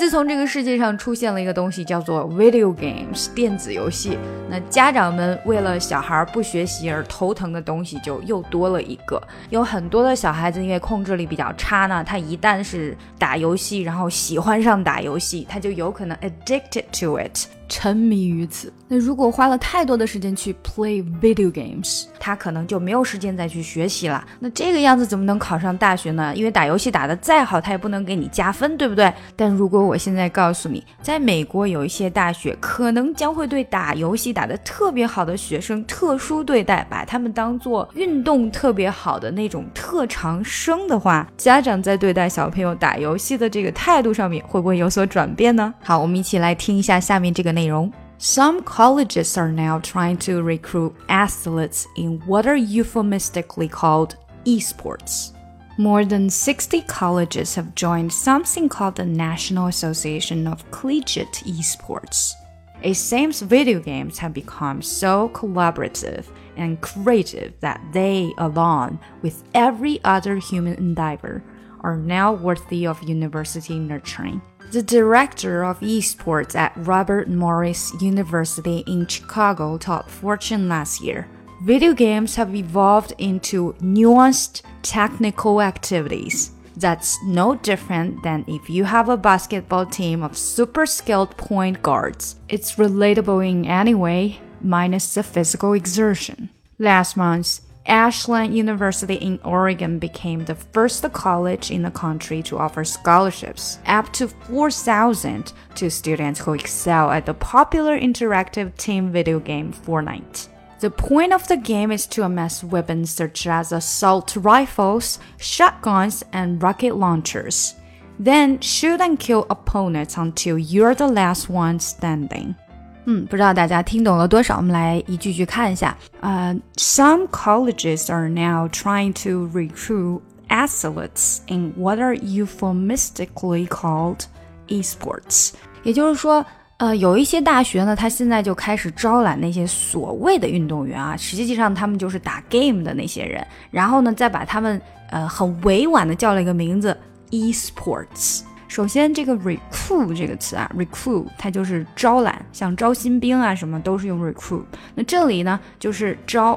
自从这个世界上出现了一个东西叫做 video games 电子游戏，那家长们为了小孩不学习而头疼的东西就又多了一个。有很多的小孩子因为控制力比较差呢，他一旦是打游戏，然后喜欢上打游戏，他就有可能 addicted to it。沉迷于此。那如果花了太多的时间去 play video games，他可能就没有时间再去学习了。那这个样子怎么能考上大学呢？因为打游戏打得再好，他也不能给你加分，对不对？但如果我现在告诉你，在美国有一些大学可能将会对打游戏打得特别好的学生特殊对待，把他们当做运动特别好的那种特长生的话，家长在对待小朋友打游戏的这个态度上面会不会有所转变呢？好，我们一起来听一下下面这个内。内容。Some colleges are now trying to recruit athletes in what are euphemistically called esports. More than 60 colleges have joined something called the National Association of Collegiate Esports. It seems video games have become so collaborative and creative that they, along with every other human endeavor, are now worthy of university nurturing. The director of esports at Robert Morris University in Chicago told Fortune last year. Video games have evolved into nuanced technical activities. That's no different than if you have a basketball team of super skilled point guards. It's relatable in any way, minus the physical exertion. Last month, Ashland University in Oregon became the first college in the country to offer scholarships up to 4,000 to students who excel at the popular interactive team video game Fortnite. The point of the game is to amass weapons such as assault rifles, shotguns, and rocket launchers. Then shoot and kill opponents until you're the last one standing. 嗯，不知道大家听懂了多少？我们来一句句看一下。呃、，some colleges are now trying to recruit athletes in what are euphemistically called esports。也就是说，呃，有一些大学呢，它现在就开始招揽那些所谓的运动员啊，实际上他们就是打 game 的那些人，然后呢，再把他们呃很委婉的叫了一个名字 esports。首先，这个 recruit 这个词啊，recruit 它就是招揽，像招新兵啊什么都是用 recruit。那这里呢，就是招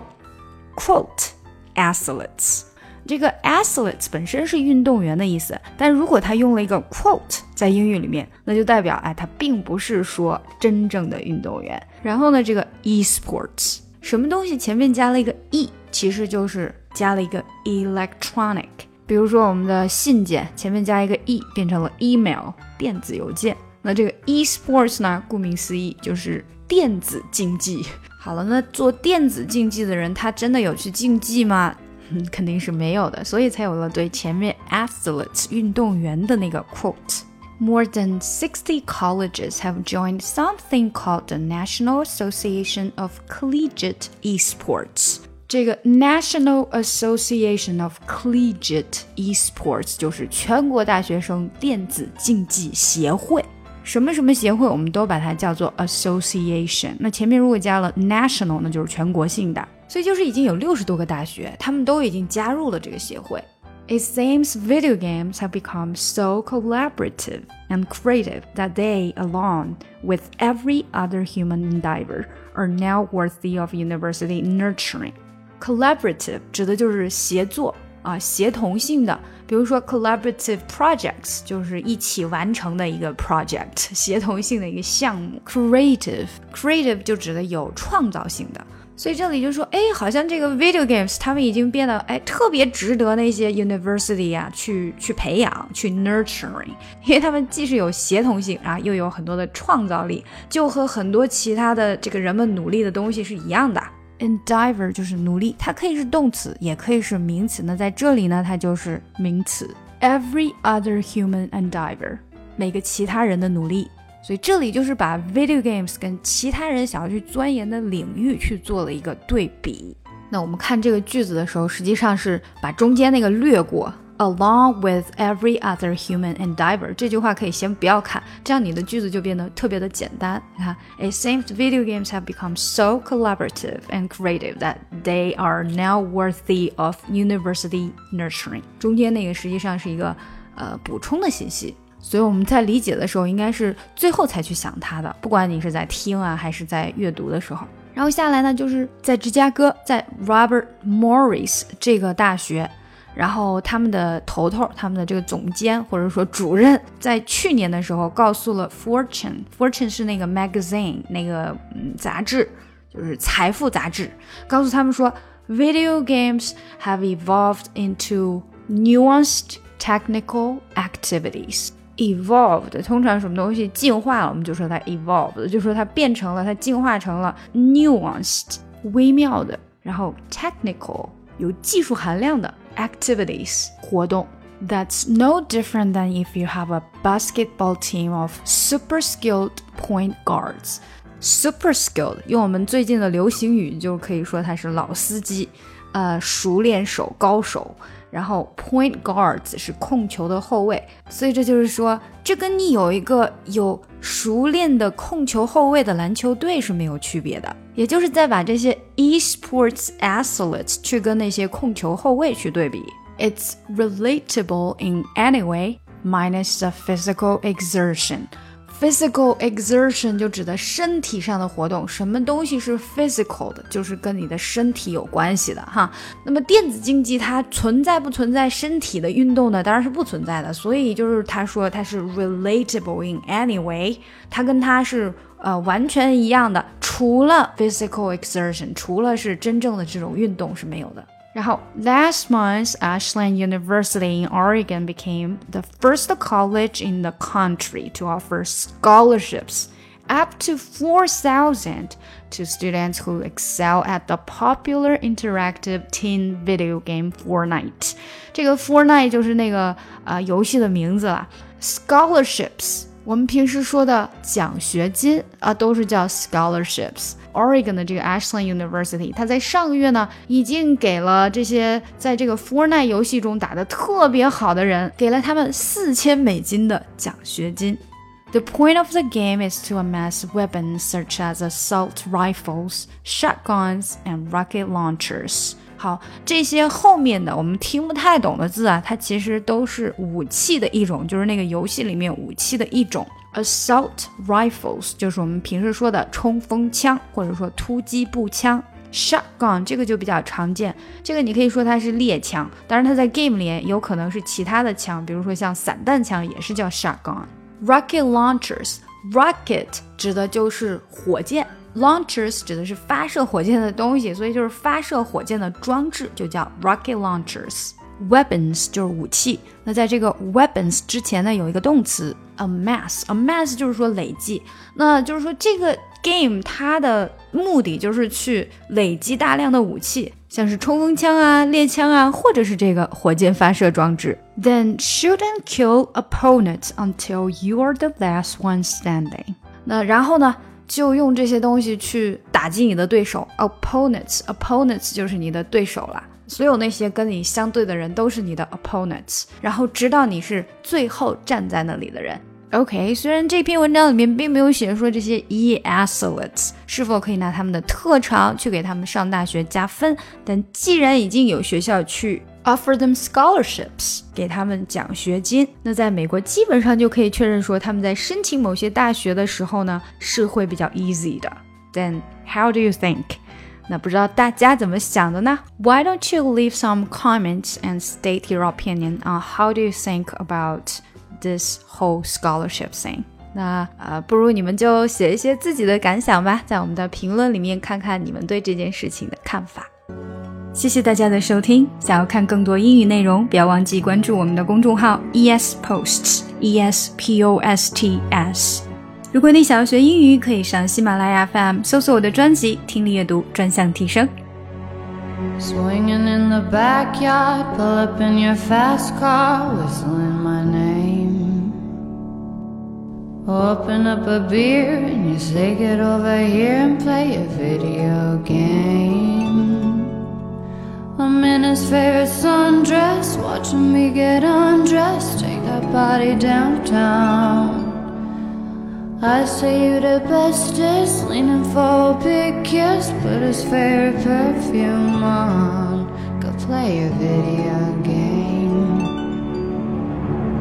quote athletes。这个 athletes 本身是运动员的意思，但如果它用了一个 quote 在英语里面，那就代表哎，他并不是说真正的运动员。然后呢，这个 esports 什么东西前面加了一个 e，其实就是加了一个 electronic。比如说，我们的信件前面加一个 e，变成了 email 电子邮件。那这个 e-sports 呢，顾名思义就是电子竞技。好了，那做电子竞技的人，他真的有去竞技吗？嗯，肯定是没有的，所以才有了对前面 athletes 运动员的那个 quote。More than 60 colleges have joined something called the National Association of Collegiate Esports. 这个 National Association of Collegiate Esports 就是全国大学生电子竞技协会，什么什么协会，我们都把它叫做 Association。那前面如果加了 National，那就是全国性的，所以就是已经有六十多个大学，他们都已经加入了这个协会。It seems video games have become so collaborative and creative that they, along with every other human endeavor, are now worthy of university nurturing. Collaborative 指的就是协作啊，协同性的。比如说 collaborative projects 就是一起完成的一个 project，协同性的一个项目。Creative creative 就指的有创造性的。所以这里就说，哎，好像这个 video games 他们已经变得哎特别值得那些 university 啊去去培养去 nurturing，因为他们既是有协同性啊，又有很多的创造力，就和很多其他的这个人们努力的东西是一样的。Endeavor 就是努力，它可以是动词，也可以是名词。那在这里呢，它就是名词。Every other human endeavor，每个其他人的努力。所以这里就是把 video games 跟其他人想要去钻研的领域去做了一个对比。那我们看这个句子的时候，实际上是把中间那个略过。Along with every other human endeavor，这句话可以先不要看，这样你的句子就变得特别的简单。你看，It seems video games have become so collaborative and creative that they are now worthy of university nurturing。中间那个实际上是一个呃补充的信息。所以我们在理解的时候，应该是最后才去想它的，不管你是在听啊，还是在阅读的时候。然后下来呢，就是在芝加哥，在 Robert Morris 这个大学，然后他们的头头，他们的这个总监或者说主任，在去年的时候告诉了 Fortune，Fortune 是那个 magazine 那个嗯杂志，就是财富杂志，告诉他们说，video games have evolved into nuanced technical activities。evolved 通常什么东西进化了，我们就说它 evolved，就说它变成了，它进化成了 nuanced 微妙的，然后 technical 有技术含量的 activities 活动。That's no different than if you have a basketball team of super skilled point guards. Super skilled 用我们最近的流行语就可以说他是老司机，呃，熟练手、高手。然后 point guards 是控球的后卫，所以这就是说，这跟你有一个有 熟练的控球后卫的篮球队是没有区别的。也就是在把这些 esports athletes 去跟那些控球后卫去对比。It's relatable in any way minus the physical exertion. Physical exertion 就指的身体上的活动，什么东西是 physical 的，就是跟你的身体有关系的哈。那么电子竞技它存在不存在身体的运动呢？当然是不存在的。所以就是他说它是 relatable in any way，它跟它是呃完全一样的，除了 physical exertion，除了是真正的这种运动是没有的。然后，last month, Ashland University in Oregon became the first college in the country to offer scholarships up to 4,000 to students who excel at the popular interactive teen video game Fortnite。这个 Fortnite 就是那个呃游戏的名字啦。Scholarships， 我们平时说的奖学金啊，都是叫 scholarships。Oregon 的这个 Ashland University，它在上个月呢，已经给了这些在这个 Fortnite 游戏中打得特别好的人，给了他们四千美金的奖学金。The point of the game is to amass weapons such as assault rifles, shotguns, and rocket launchers. 好，这些后面的我们听不太懂的字啊，它其实都是武器的一种，就是那个游戏里面武器的一种。Assault rifles 就是我们平时说的冲锋枪，或者说突击步枪。Shotgun 这个就比较常见，这个你可以说它是猎枪，当然它在 game 里有可能是其他的枪，比如说像散弹枪也是叫 shotgun。Rocket launchers，rocket 指的就是火箭，launchers 指的是发射火箭的东西，所以就是发射火箭的装置就叫 rocket launchers。Weapons 就是武器，那在这个 weapons 之前呢，有一个动词 amass，amass 就是说累计，那就是说这个 game 它的目的就是去累积大量的武器，像是冲锋枪啊、猎枪啊，或者是这个火箭发射装置。Then shoot and kill opponents until you're the last one standing。那然后呢，就用这些东西去打击你的对手。Opponents，opponents 就是你的对手了。所有那些跟你相对的人都是你的 opponents，然后直到你是最后站在那里的人。OK，虽然这篇文章里面并没有写说这些 e athletes 是否可以拿他们的特长去给他们上大学加分，但既然已经有学校去 offer them scholarships 给他们奖学金，那在美国基本上就可以确认说他们在申请某些大学的时候呢是会比较 easy 的。Then how do you think? 那不知道大家怎么想的呢？Why don't you leave some comments and state your opinion on how do you think about this whole scholarship thing？那呃，不如你们就写一些自己的感想吧，在我们的评论里面看看你们对这件事情的看法。 谢谢大家的收听，想要看更多英语内容，不要忘记关注我们的公众号 ES Posts E S P O S T S。如果你想要学英语，可以上喜马拉雅 FM 搜索我的专辑《听力阅读专项提升》。Swinging in the backyard, pull up in your fast car, whistling my name. Open up a beer and you say get over here and play a video game. I'm in his favorite sundress, watching me get undressed, take that body downtown. I say you the bestest, leaning for a big kiss, put his favorite perfume on, go play a video game.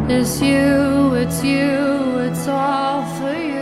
It's you, it's you, it's all for you.